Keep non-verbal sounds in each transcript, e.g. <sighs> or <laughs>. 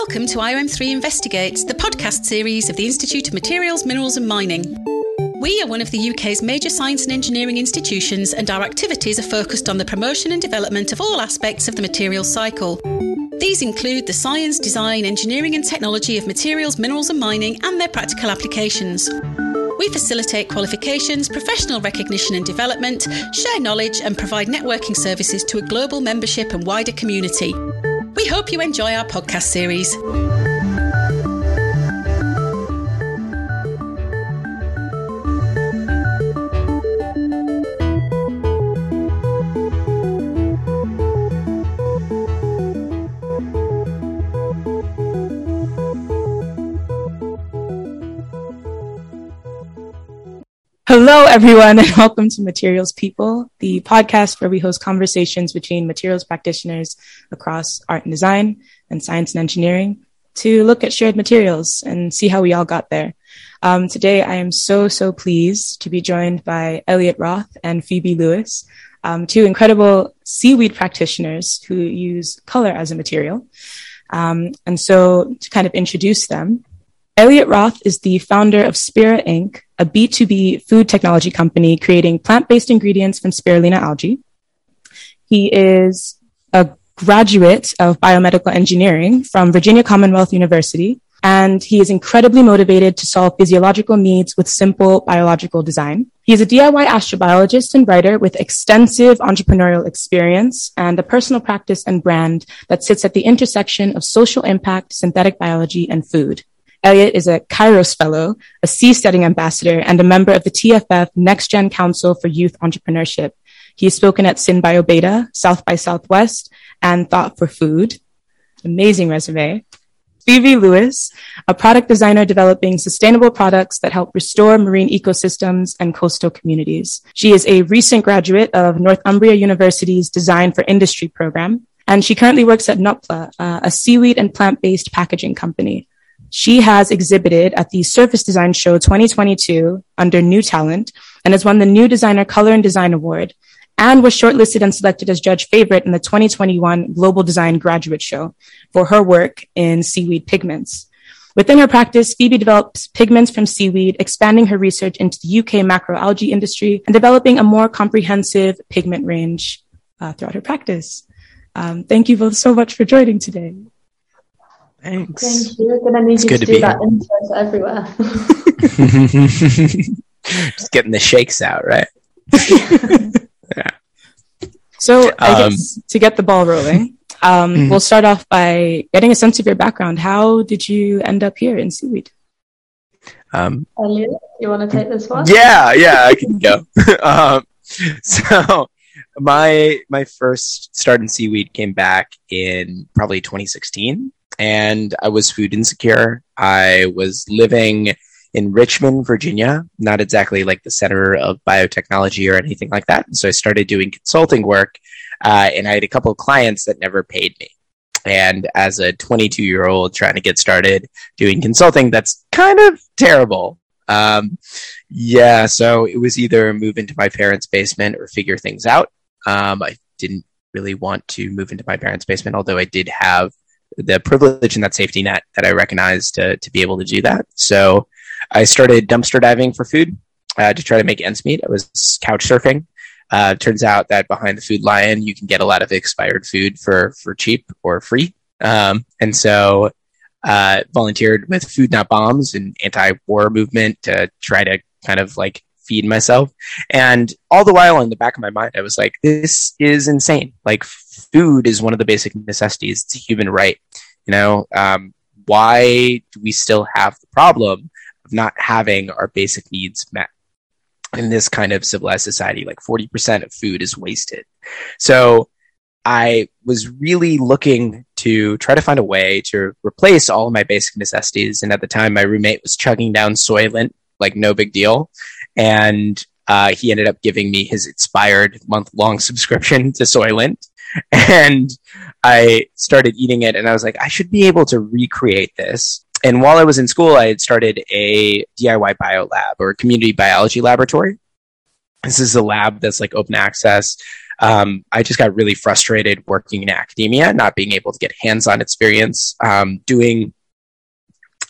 Welcome to IOM3 Investigates, the podcast series of the Institute of Materials, Minerals and Mining. We are one of the UK's major science and engineering institutions, and our activities are focused on the promotion and development of all aspects of the materials cycle. These include the science, design, engineering, and technology of materials, minerals, and mining, and their practical applications. We facilitate qualifications, professional recognition and development, share knowledge, and provide networking services to a global membership and wider community. We hope you enjoy our podcast series. Hello, everyone, and <laughs> welcome to Materials People, the podcast where we host conversations between materials practitioners across art and design and science and engineering to look at shared materials and see how we all got there. Um, today, I am so, so pleased to be joined by Elliot Roth and Phoebe Lewis, um, two incredible seaweed practitioners who use color as a material. Um, and so, to kind of introduce them, Elliot Roth is the founder of Spira Inc., a B2B food technology company creating plant-based ingredients from spirulina algae. He is a graduate of biomedical engineering from Virginia Commonwealth University, and he is incredibly motivated to solve physiological needs with simple biological design. He is a DIY astrobiologist and writer with extensive entrepreneurial experience and a personal practice and brand that sits at the intersection of social impact, synthetic biology, and food. Elliot is a Kairos Fellow, a seasteading ambassador, and a member of the TFF Next Gen Council for Youth Entrepreneurship. He has spoken at SynBio Beta, South by Southwest, and Thought for Food. Amazing resume. Phoebe Lewis, a product designer developing sustainable products that help restore marine ecosystems and coastal communities. She is a recent graduate of Northumbria University's Design for Industry program, and she currently works at Notpla, uh, a seaweed and plant-based packaging company. She has exhibited at the Surface Design Show 2022 under New Talent and has won the New Designer Color and Design Award and was shortlisted and selected as judge favorite in the 2021 Global Design Graduate Show for her work in seaweed pigments. Within her practice, Phoebe develops pigments from seaweed, expanding her research into the UK macroalgae industry and developing a more comprehensive pigment range uh, throughout her practice. Um, thank you both so much for joining today. Thanks. Thank you. We're gonna need It's you to, to do be that here. intro everywhere. <laughs> <laughs> Just getting the shakes out, right? <laughs> yeah. So I Um, guess to get the ball rolling, um, Mhm. we'll start off by getting a sense of your background. How did you end up here in seaweed? Um, Elliot, you want to take this one? yeah, yeah, I can go. um, so my my first start in seaweed came back in probably 2016, and I was food insecure. I was living in Richmond, Virginia, not exactly like the center of biotechnology or anything like that. So I started doing consulting work, uh, and I had a couple of clients that never paid me. And as a 22 year old trying to get started doing consulting, that's kind of terrible. Um, yeah, so it was either move into my parents' basement or figure things out. Um, I didn't really want to move into my parents' basement, although I did have the privilege and that safety net that I recognized to, to be able to do that. So I started dumpster diving for food uh, to try to make ends meet. I was couch surfing. Uh, turns out that behind the Food Lion, you can get a lot of expired food for for cheap or free. Um, and so uh, volunteered with Food Not Bombs, and anti-war movement to try to kind of like feed myself. And all the while in the back of my mind, I was like, this is insane. Like food is one of the basic necessities. It's a human right. You know, um, why do we still have the problem of not having our basic needs met? In this kind of civilized society, like 40% of food is wasted. So I was really looking to try to find a way to replace all of my basic necessities. And at the time, my roommate was chugging down Soylent, like no big deal. And uh, he ended up giving me his expired month long subscription to Soylent. <laughs> And I started eating it, and I was like, I should be able to recreate this. And while I was in school, I had started a DIY bio lab or community biology laboratory. this is a lab that's like open access. Um, I just got really frustrated working in academia, not being able to get hands-on experience um, doing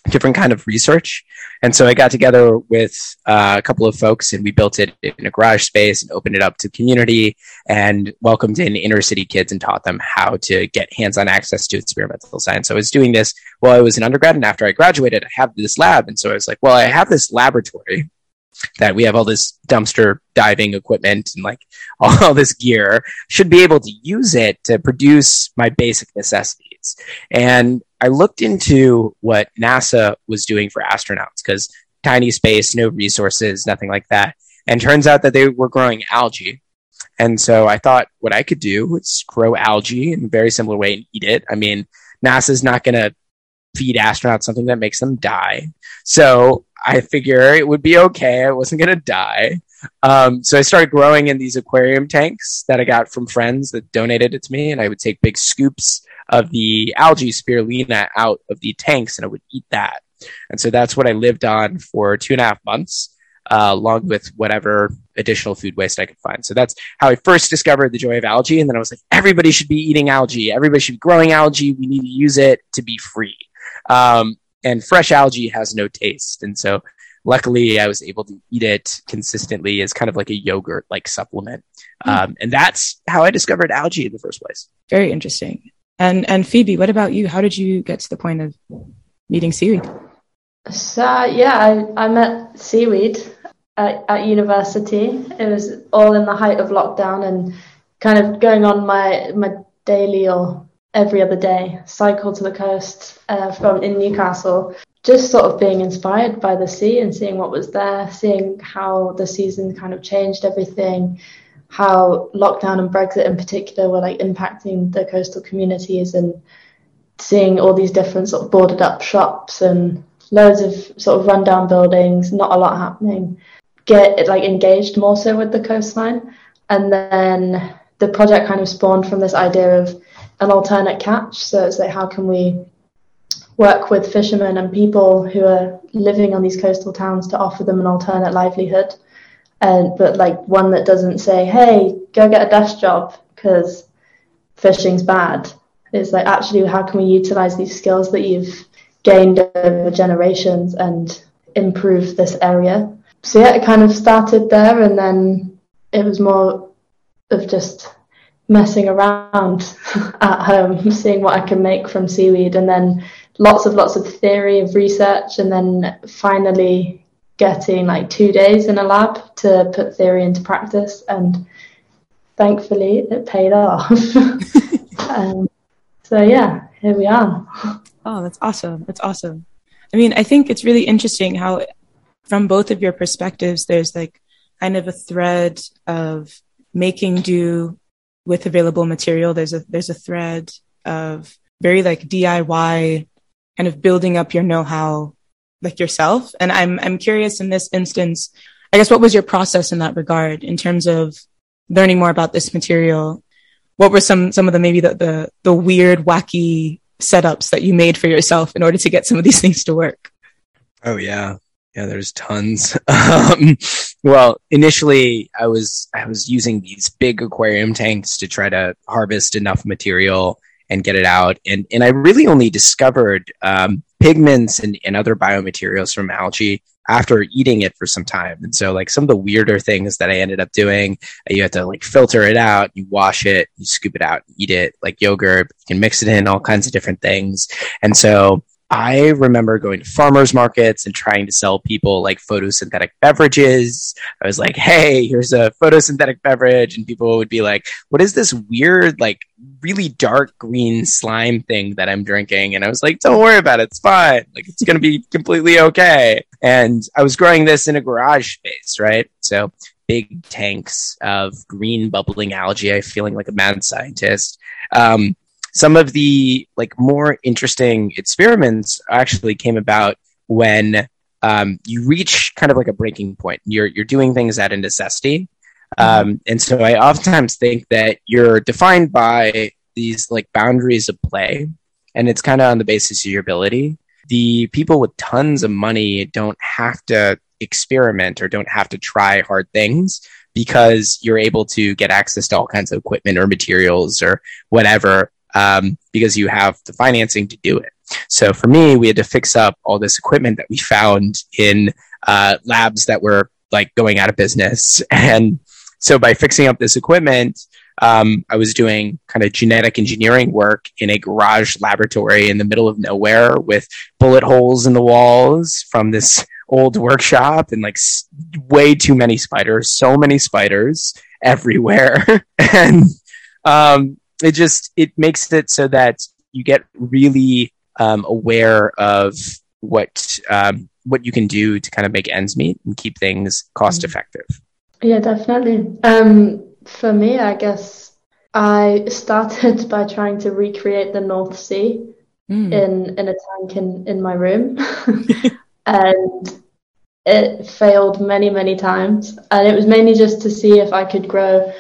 different kind of research. And so I got together with uh, a couple of folks and we built it in a garage space and opened it up to community and welcomed in inner city kids and taught them how to get hands-on access to experimental science. So I was doing this while I was an undergrad and after I graduated, I have this lab. And so I was like, well, I have this laboratory that we have all this dumpster diving equipment and like <laughs> all this gear should be able to use it to produce my basic necessities and i looked into what nasa was doing for astronauts because tiny space no resources nothing like that. And turns out that they were growing algae. And so i thought what i could do is grow algae in a very similar way and eat it. I mean nasa's not going to feed astronauts something that makes them die. So I figure it would be okay. I wasn't going to die. Um, so I started growing in these aquarium tanks that I got from friends that donated it to me. And I would take big scoops of the algae spirulina out of the tanks and I would eat that. And so that's what I lived on for two and a half months, uh, along with whatever additional food waste I could find. So that's how I first discovered the joy of algae. And then I was like, everybody should be eating algae. Everybody should be growing algae. We need to use it to be free. Um, and fresh algae has no taste. And so luckily I was able to eat it consistently as kind of like a yogurt like supplement. Mm. Um, and that's how I discovered algae in the first place. Very interesting. And and Phoebe, what about you? How did you get to the point of meeting seaweed? So yeah, I, I met seaweed at, at university. It was all in the height of lockdown and kind of going on my my daily or every other day cycle to the coast uh, from in Newcastle, just sort of being inspired by the sea and seeing what was there, seeing how the season kind of changed everything, how lockdown and Brexit in particular were like impacting the coastal communities and seeing all these different sort of boarded up shops and loads of sort of rundown buildings, not a lot happening. Get like engaged more so with the coastline. And then the project kind of spawned from this idea of an alternate catch. So it's like, how can we work with fishermen and people who are living on these coastal towns to offer them an alternate livelihood? And but like one that doesn't say, "Hey, go get a desk job because fishing's bad." It's like actually, how can we utilize these skills that you've gained over generations and improve this area? So yeah, it kind of started there, and then it was more of just messing around <laughs> at home, seeing what I can make from seaweed, and then lots of lots of theory of research, and then finally getting like two days in a lab to put theory into practice, and thankfully it paid off. <laughs> um, so yeah, here we are. Oh, that's awesome! That's awesome. I mean, I think it's really interesting how, from both of your perspectives, there's like kind of a thread of making do with available material. There's a there's a thread of very like DIY kind of building up your know-how like yourself. And I'm I'm curious in this instance, I guess what was your process in that regard in terms of learning more about this material? What were some some of the maybe the the, the weird, wacky setups that you made for yourself in order to get some of these <laughs> things to work? Oh yeah. Yeah, there's tons. <laughs> um, well, initially I was I was using these big aquarium tanks to try to harvest enough material and get it out, and and I really only discovered um, pigments and, and other biomaterials from algae after eating it for some time. And so like some of the weirder things that I ended up doing, you have to like filter it out, you wash it, you scoop it out, eat it like yogurt, you can mix it in all kinds of different things. And so I remember going to farmers markets and trying to sell people like photosynthetic beverages. I was like, hey, here's a photosynthetic beverage. And people would be like, what is this weird, like really dark green slime thing that I'm drinking? And I was like, don't worry about it. It's fine. Like, it's going to be completely okay. And I was growing this in a garage space, right? So big tanks of green bubbling algae. Feeling like a mad scientist. Um, some of the like more interesting experiments actually came about when um, you reach kind of like a breaking point. You're you're doing things out of necessity, um, and so I oftentimes think that you're defined by these like boundaries of play, and it's kind of on the basis of your ability. The people with tons of money don't have to experiment or don't have to try hard things because you're able to get access to all kinds of equipment or materials or whatever um, because you have the financing to do it. So for me, we had to fix up all this equipment that we found in uh, labs that were like going out of business. <laughs> And so by fixing up this equipment, um, I was doing kind of genetic engineering work in a garage laboratory in the middle of nowhere with bullet holes in the walls from this old workshop and like s- way too many spiders, so many spiders everywhere. <laughs> and um, it just it makes it so that you get really um, aware of what um, what you can do to kind of make ends meet and keep things cost effective. Yeah, definitely. Um, for me, I guess I started <laughs> by trying to recreate the North Sea Mm. in in a tank in in my room, <laughs> <laughs> and it failed many many times. And it was mainly just to see if I could grow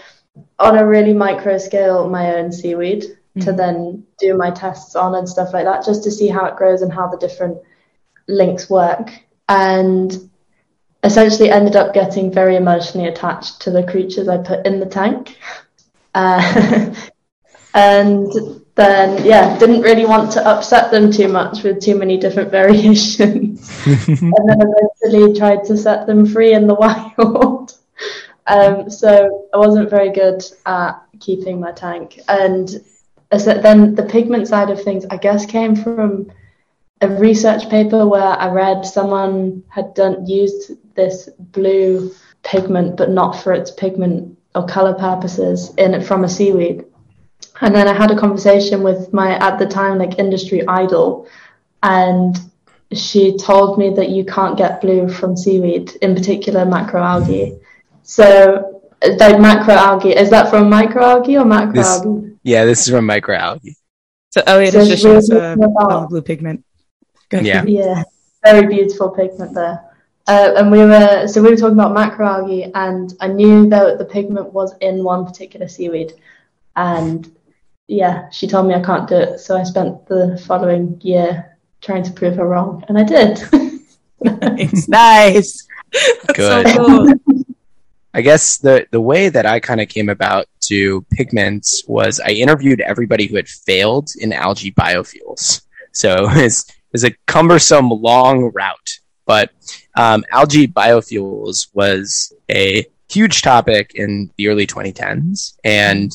on a really micro scale my own seaweed to Mhm. then do my tests on and stuff like that, just to see how it grows and how the different links work. And essentially ended up getting very emotionally attached to the creatures I put in the tank. <laughs> Uh, <laughs> and then, yeah, didn't really want to upset them too much with too many different <laughs> variations. and then eventually tried to set them free in the wild. Um, so I wasn't very good at keeping my tank. And then the pigment side of things, I guess, came from a research paper where I read someone had done used this blue pigment, but not for its pigment or color purposes, in from a seaweed. And then I had a conversation with my at the time like industry idol, and she told me that you can't get blue from seaweed, in particular macroalgae. So, like macroalgae, is that from microalgae or macroalgae? Yeah, this is from microalgae. So Elliot So is just we're showing a about- oh, blue pigment. Go. Yeah. Yeah, very beautiful pigment there. Uh, and we were so we were talking about macroalgae, and I knew that the pigment was in one particular seaweed, and yeah, she told me I can't do it. So I spent the following year trying to prove her wrong, and I did. <laughs> <laughs> nice, nice. That's Good. so cool. I guess the the way that I kind of came about to pigments was I interviewed everybody who had failed in algae biofuels. So <laughs> it's it's a cumbersome long route, but um, algae biofuels was a huge topic in the early 2010s, and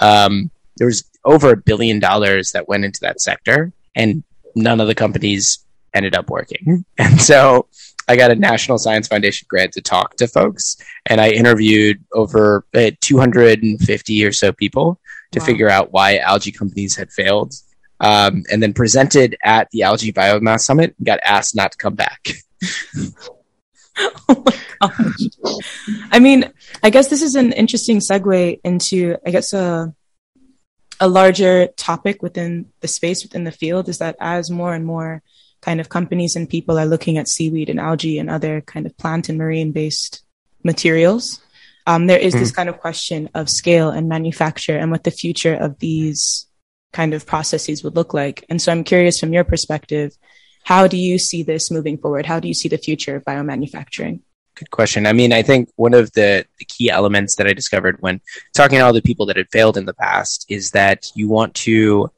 um, there was over a billion dollars that went into that sector, and none of the companies ended up working. <laughs> And so I got a National Science Foundation grant to talk to folks, and I interviewed over uh, 250 or so people to Wow. figure out why algae companies had failed. Um, and then presented at the Algae Biomass Summit and got asked not to come back. <laughs> oh my gosh. I mean, I guess this is an interesting segue into, I guess, a a larger topic within the space within the field is that as more and more kind of companies and people are looking at seaweed and algae and other kind of plant and marine based materials, um, there is this kind of question of scale and manufacture and what the future of these kind of processes would look like. And so I'm curious from your perspective, how do you see this moving forward? How do you see the future of biomanufacturing? Good question. I mean, I think one of the, the key elements that I discovered when talking to all the people that had failed in the past is that you want to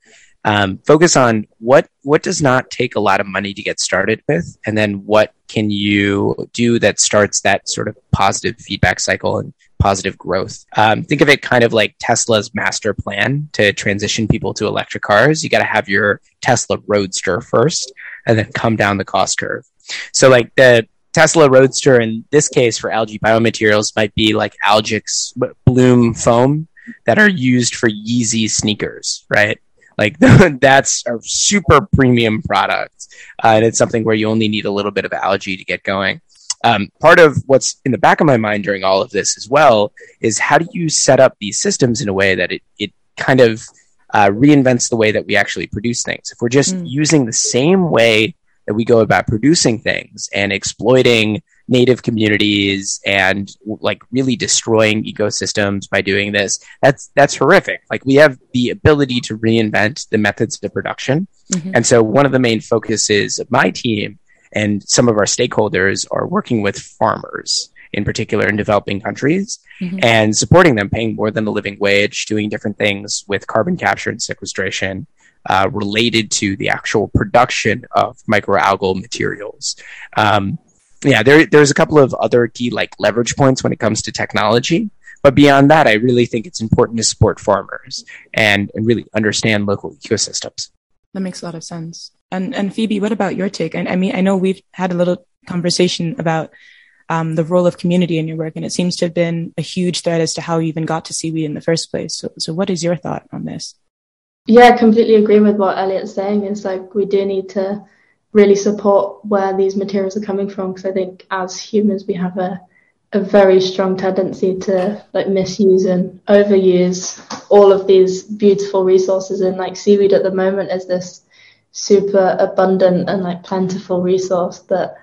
um, focus on what what does not take a lot of money to get started with, and then what can you do that starts that sort of positive feedback cycle and positive growth. Um, think of it kind of like Tesla's master plan to transition people to electric cars. You got to have your Tesla Roadster first, and then come down the cost curve. So, like the Tesla Roadster in this case for algae biomaterials might be like Algix Bloom foam that are used for Yeezy sneakers, right? Like <laughs> that's a super premium product, uh, and it's something where you only need a little bit of algae to get going. Um, part of what's in the back of my mind during all of this as well is how do you set up these systems in a way that it it kind of uh, reinvents the way that we actually produce things. If we're just Mm. using the same way that we go about producing things and exploiting native communities and like really destroying ecosystems by doing this that's that's horrific like we have the ability to reinvent the methods of production Mhm. and so one of the main focuses of my team and some of our stakeholders are working with farmers in particular in developing countries, mm-hmm. and supporting them, paying more than a living wage, doing different things with carbon capture and sequestration. Uh, related to the actual production of microalgal materials. Um, yeah, there, there's a couple of other key like leverage points when it comes to technology. But beyond that, I really think it's important to support farmers and, and really understand local ecosystems. That makes a lot of sense. And and Phoebe, what about your take? I, I mean, I know we've had a little conversation about um, the role of community in your work, and it seems to have been a huge thread as to how you even got to seaweed in the first place. So, so what is your thought on this? Yeah, I completely agree with what Elliot's saying. It's like we do need to really support where these materials are coming from because I think as humans we have a a very strong tendency to like misuse and overuse all of these beautiful resources. And like seaweed at the moment is this super abundant and like plentiful resource that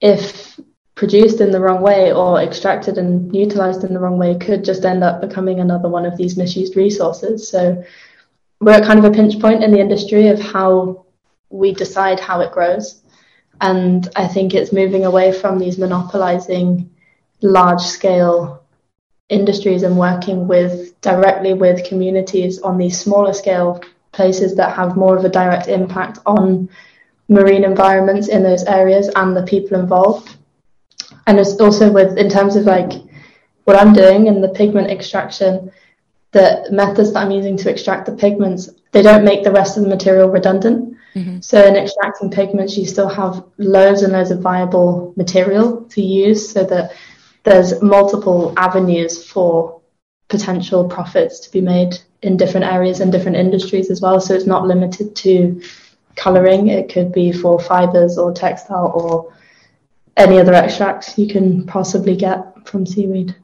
if produced in the wrong way or extracted and utilized in the wrong way could just end up becoming another one of these misused resources. So we're at kind of a pinch point in the industry of how we decide how it grows and i think it's moving away from these monopolizing large scale industries and working with directly with communities on these smaller scale places that have more of a direct impact on marine environments in those areas and the people involved. And it's also with in terms of like what I'm doing in the pigment extraction, the methods that I'm using to extract the pigments, they don't make the rest of the material redundant. Mm-hmm. So in extracting pigments, you still have loads and loads of viable material to use so that there's multiple avenues for potential profits to be made in different areas and different industries as well. So it's not limited to colouring. It could be for fibres or textile or any other extracts you can possibly get from seaweed.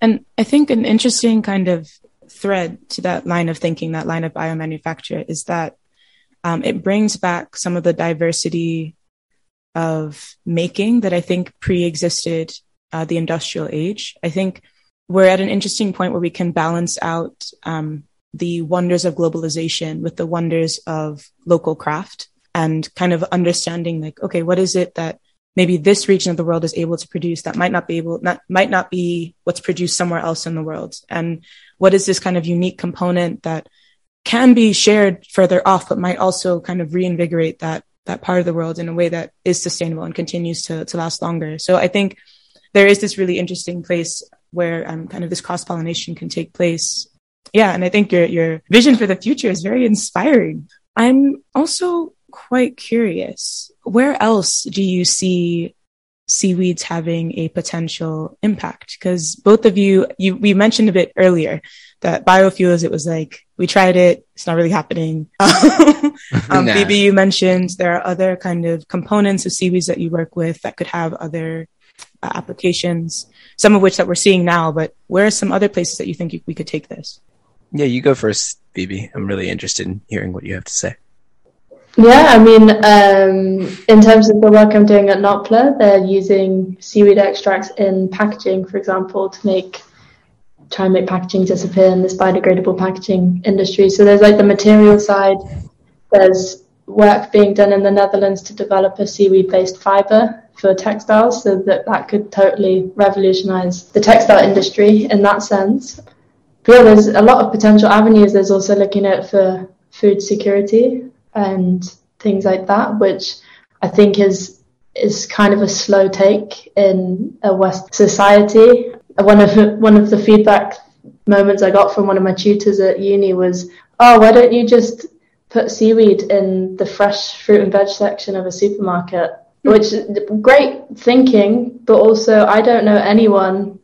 And I think an interesting kind of thread to that line of thinking, that line of biomanufacture, is that um, it brings back some of the diversity of making that I think pre existed uh, the industrial age. I think we're at an interesting point where we can balance out um, the wonders of globalization with the wonders of local craft and kind of understanding like, okay, what is it that maybe this region of the world is able to produce that might not be able, not, might not be what's produced somewhere else in the world. And what is this kind of unique component that can be shared further off, but might also kind of reinvigorate that, that part of the world in a way that is sustainable and continues to, to last longer. So I think there is this really interesting place where um, kind of this cross pollination can take place. Yeah, and I think your your vision for the future is very inspiring. I'm also quite curious. Where else do you see seaweeds having a potential impact? Because both of you, you we mentioned a bit earlier that biofuels. It was like we tried it, it's not really happening. <laughs> um, <laughs> nah. You mentioned there are other kind of components of seaweeds that you work with that could have other uh, applications, some of which that we're seeing now, but where are some other places that you think you, we could take this? Yeah, you go first, Phoebe. I'm really interested in hearing what you have to say. Yeah, I mean, um, in terms of the work I'm doing at Notpla, they're using seaweed extracts in packaging, for example, to make try and make packaging disappear in this biodegradable packaging industry. So there's like the material side. There's work being done in the Netherlands to develop a seaweed-based fiber for textiles, so that that could totally revolutionize the textile industry in that sense. But yeah, there's a lot of potential avenues. There's also looking at for food security and things like that, which I think is is kind of a slow take in a West society. One of one of the feedback moments I got from one of my tutors at uni was, "Oh, why don't you just put seaweed in the fresh fruit and veg section of a supermarket?" Mm. which great thinking, but also I don't know anyone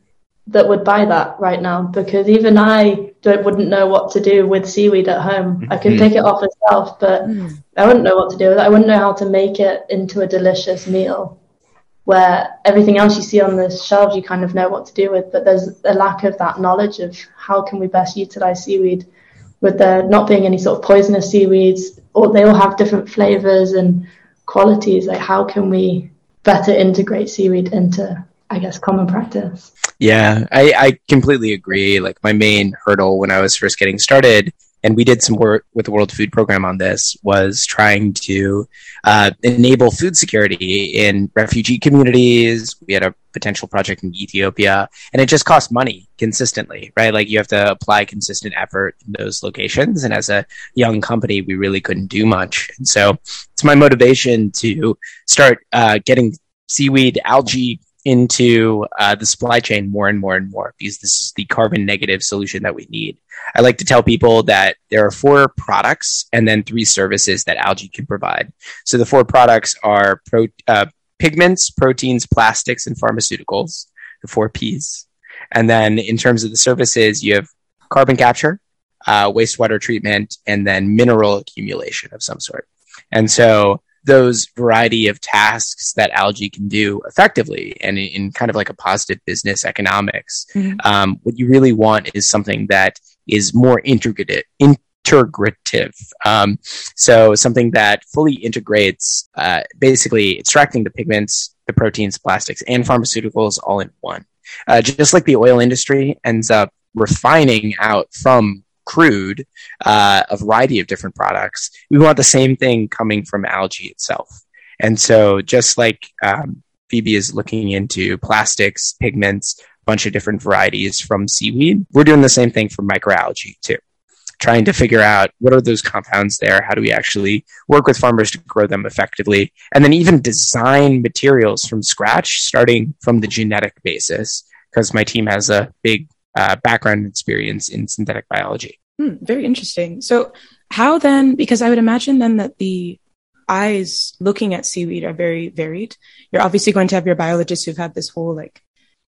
that would buy that right now because even I don't, wouldn't know what to do with seaweed at home. I could mm. pick it off myself, but mm. I wouldn't know what to do with it. I wouldn't know how to make it into a delicious meal where everything else you see on the shelves you kind of know what to do with, but there's a lack of that knowledge of how can we best utilize seaweed with there not being any sort of poisonous seaweeds, or they all have different flavors and qualities like how can we better integrate seaweed into i guess common practice yeah i, I completely agree like my main hurdle when i was first getting started and we did some work with the World Food Program on this, was trying to uh, enable food security in refugee communities. We had a potential project in Ethiopia, and it just costs money consistently, right? Like you have to apply consistent effort in those locations. And as a young company, we really couldn't do much. And so it's my motivation to start uh, getting seaweed, algae, into uh, the supply chain more and more and more because this is the carbon negative solution that we need. I like to tell people that there are four products and then three services that algae can provide. So the four products are pro- uh, pigments, proteins, plastics, and pharmaceuticals, the four P's. And then in terms of the services, you have carbon capture, uh, wastewater treatment, and then mineral accumulation of some sort. And so those variety of tasks that algae can do effectively and in, in kind of like a positive business economics. Mm-hmm. Um, what you really want is something that is more integrative. integrative. Um, so something that fully integrates, uh, basically extracting the pigments, the proteins, plastics, and pharmaceuticals all in one. Uh, just like the oil industry ends up refining out from crude uh, a variety of different products. We want the same thing coming from algae itself. And so, just like um, Phoebe is looking into plastics, pigments, a bunch of different varieties from seaweed, we're doing the same thing for microalgae too. Trying to figure out what are those compounds there? How do we actually work with farmers to grow them effectively? And then even design materials from scratch, starting from the genetic basis, because my team has a big uh, background experience in synthetic biology. Hmm, very interesting. So, how then, because I would imagine then that the eyes looking at seaweed are very varied. You're obviously going to have your biologists who've had this whole like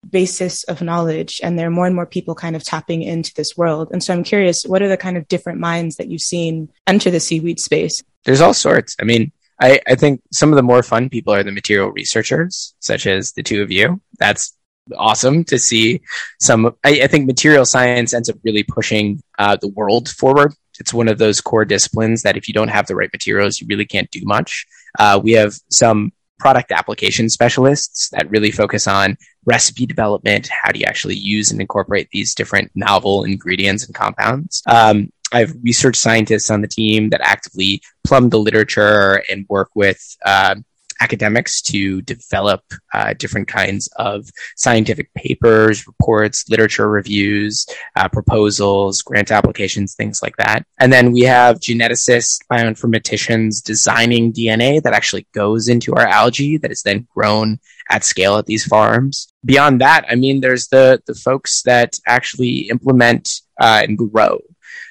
basis of knowledge, and there are more and more people kind of tapping into this world. And so, I'm curious, what are the kind of different minds that you've seen enter the seaweed space? There's all sorts. I mean, I, I think some of the more fun people are the material researchers, such as the two of you. That's awesome to see some. I, I think material science ends up really pushing uh, the world forward. It's one of those core disciplines that if you don't have the right materials, you really can't do much. Uh, we have some product application specialists that really focus on recipe development. How do you actually use and incorporate these different novel ingredients and compounds? Um, I have research scientists on the team that actively plumb the literature and work with uh, academics to develop uh, different kinds of scientific papers, reports, literature reviews, uh, proposals, grant applications, things like that. And then we have geneticists, bioinformaticians designing DNA that actually goes into our algae that is then grown at scale at these farms. Beyond that, I mean, there's the the folks that actually implement uh, and grow.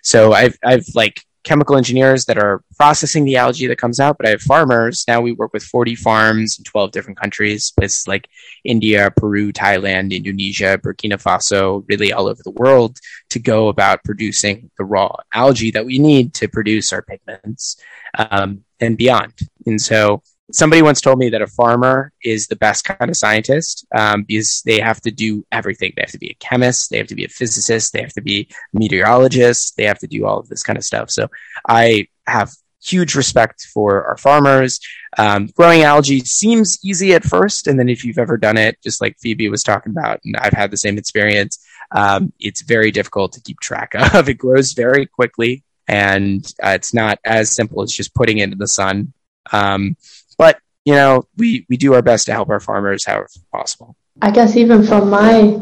So I've I've like chemical engineers that are processing the algae that comes out, but I have farmers. Now we work with 40 farms in 12 different countries, places like India, Peru, Thailand, Indonesia, Burkina Faso, really all over the world to go about producing the raw algae that we need to produce our pigments um, and beyond. And so somebody once told me that a farmer is the best kind of scientist um, because they have to do everything. They have to be a chemist, they have to be a physicist, they have to be meteorologists, they have to do all of this kind of stuff. So I have huge respect for our farmers. Um, growing algae seems easy at first, and then if you've ever done it, just like Phoebe was talking about, and I've had the same experience, um, it's very difficult to keep track <laughs> of. It grows very quickly, and uh, it's not as simple as just putting it in the sun. Um, but you know, we we do our best to help our farmers however possible. I guess even from my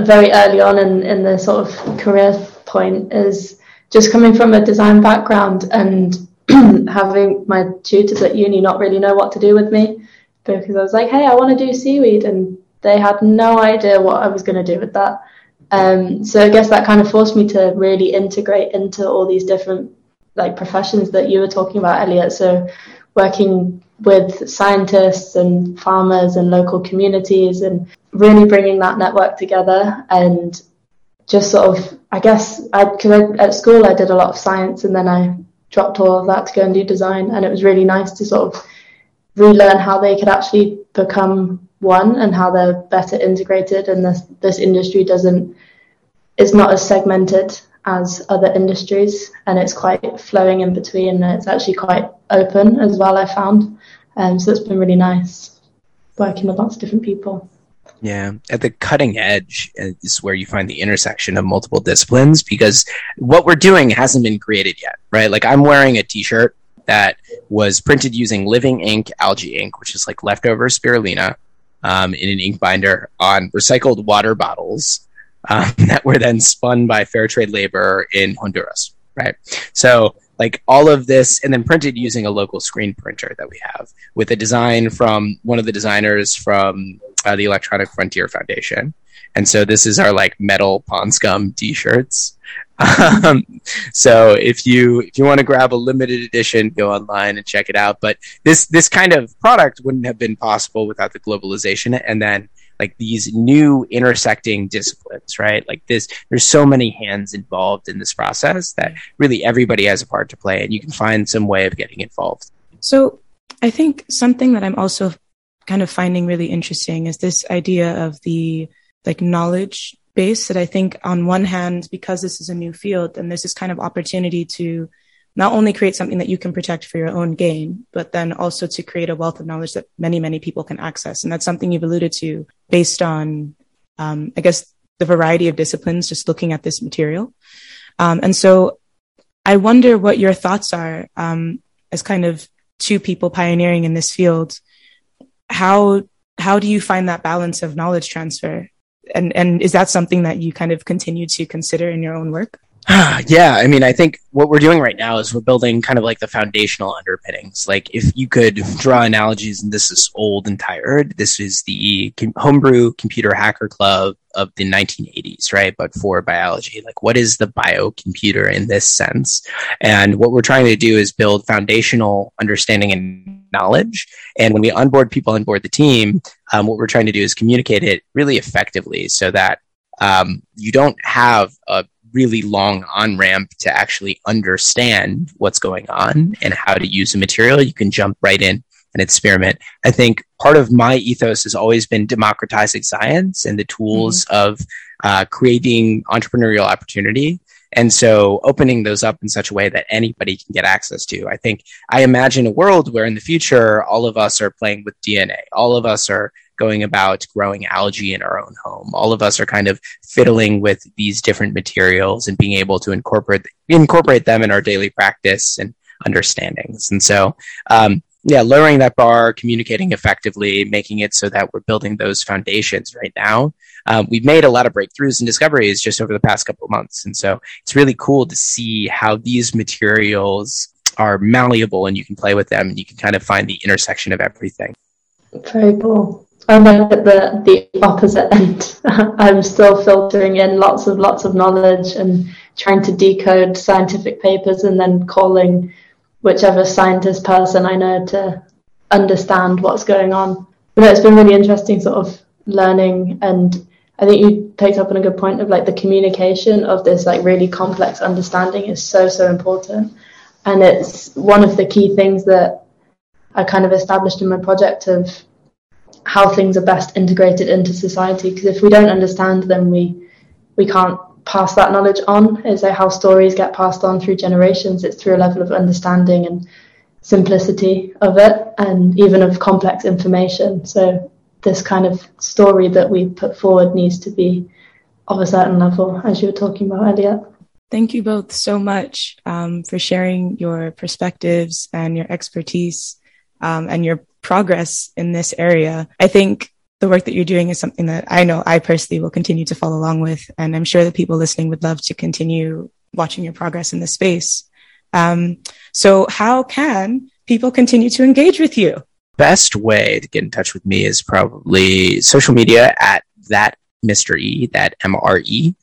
very early on in, in the sort of career point is just coming from a design background and <clears throat> having my tutors at uni not really know what to do with me because I was like, hey, I want to do seaweed, and they had no idea what I was going to do with that. Um, so I guess that kind of forced me to really integrate into all these different like professions that you were talking about, Elliot. So working with scientists and farmers and local communities and really bringing that network together and just sort of I guess I because at school I did a lot of science and then I dropped all of that to go and do design and it was really nice to sort of relearn how they could actually become one and how they're better integrated and this this industry doesn't is not as segmented as other industries and it's quite flowing in between and it's actually quite open as well I found um, so it's been really nice working with lots of different people. Yeah, at the cutting edge is where you find the intersection of multiple disciplines because what we're doing hasn't been created yet, right? Like I'm wearing a t-shirt that was printed using living ink algae ink, which is like leftover spirulina um, in an ink binder on recycled water bottles um, <laughs> that were then spun by fair trade labor in Honduras, right? So like all of this and then printed using a local screen printer that we have with a design from one of the designers from uh, the Electronic Frontier Foundation. And so this is our like metal pond scum t-shirts. <laughs> Um, so if you if you want to grab a limited edition, go online and check it out. But this this kind of product wouldn't have been possible without the globalization and then like these new intersecting disciplines, right? Like this, there's so many hands involved in this process that really everybody has a part to play, and you can find some way of getting involved. So I think something that I'm also kind of finding really interesting is this idea of the like knowledge base that I think on one hand, because this is a new field, and there's this kind of opportunity to not only create something that you can protect for your own gain, but then also to create a wealth of knowledge that many, many people can access. And that's something you've alluded to based on, um, I guess, the variety of disciplines, just looking at this material. Um, and so I wonder what your thoughts are um, as kind of two people pioneering in this field. How how do you find that balance of knowledge transfer? And and is that something that you kind of continue to consider in your own work? <sighs> yeah, I mean, I think what we're doing right now is we're building kind of like the foundational underpinnings. Like, if you could draw analogies, and this is old and tired, this is the homebrew computer hacker club of the 1980s, right? But for biology, like, what is the biocomputer in this sense? And what we're trying to do is build foundational understanding and knowledge. And when we onboard people on board the team, um, what we're trying to do is communicate it really effectively so that um, you don't have a really long on ramp to actually understand what's going on and how to use the material. You can jump right in and experiment. I think part of my ethos has always been democratizing science and the tools mm-hmm. of uh, creating entrepreneurial opportunity. And so opening those up in such a way that anybody can get access to. I think I imagine a world where in the future, all of us are playing with DNA. All of us are going about growing algae in our own home. All of us are kind of fiddling with these different materials and being able to incorporate incorporate them in our daily practice and understandings. And so, um, yeah, lowering that bar, communicating effectively, making it so that we're building those foundations right now. Um, we've made a lot of breakthroughs and discoveries just over the past couple of months. And so it's really cool to see how these materials are malleable and you can play with them and you can kind of find the intersection of everything. Very cool. I'm at the, the opposite end. <laughs> I'm still filtering in lots of lots of knowledge and trying to decode scientific papers and then calling whichever scientist person I know to understand what's going on. But it's been really interesting sort of learning and I think you picked up on a good point of like the communication of this like really complex understanding is so so important. And it's one of the key things that I kind of established in my project of how things are best integrated into society. Because if we don't understand them, we we can't pass that knowledge on. Is like how stories get passed on through generations. It's through a level of understanding and simplicity of it, and even of complex information. So this kind of story that we put forward needs to be of a certain level, as you were talking about earlier. Thank you both so much um, for sharing your perspectives and your expertise um, and your progress in this area. I think the work that you're doing is something that I know I personally will continue to follow along with. And I'm sure that people listening would love to continue watching your progress in this space. Um, so how can people continue to engage with you? Best way to get in touch with me is probably social media at that Mr. E, that M R E,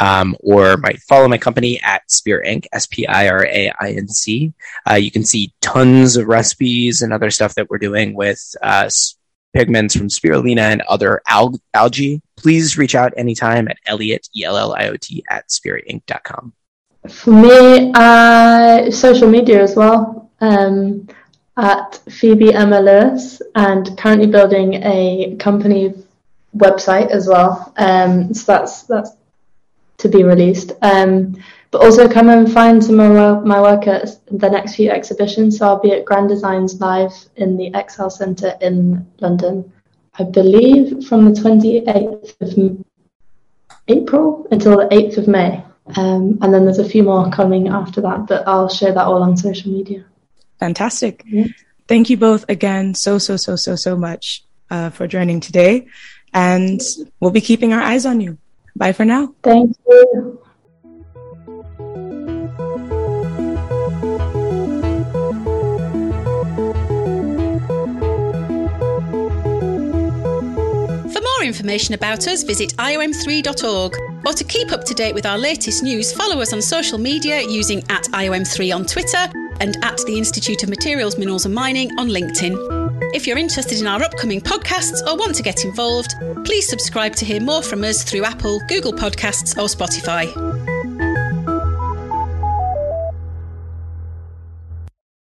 um, or my follow my company at Spira Inc, S P I R A I N C. Uh, you can see tons of recipes and other stuff that we're doing with uh, pigments from spirulina and other al- algae. Please reach out anytime at Elliot, E L L I O T, at spirainc.com. For me, uh, social media as well. Um, at Phoebe Emma Lewis, and currently building a company website as well. Um, so that's that's to be released. Um, but also come and find some of my work at the next few exhibitions. So I'll be at Grand Designs Live in the Excel Centre in London I believe, from the 28th of April until the 8th of May. Um, and then there's a few more coming after that, but I'll share that all on social media. Fantastic. Yeah. Thank you both again so, so, so, so, so much uh, for joining today. And we'll be keeping our eyes on you. Bye for now. Thank you. For more information about us, visit iom3.org. Or to keep up to date with our latest news, follow us on social media using at IOM3 on Twitter and at the Institute of Materials, Minerals and Mining on LinkedIn. If you're interested in our upcoming podcasts or want to get involved, please subscribe to hear more from us through Apple, Google Podcasts, or Spotify.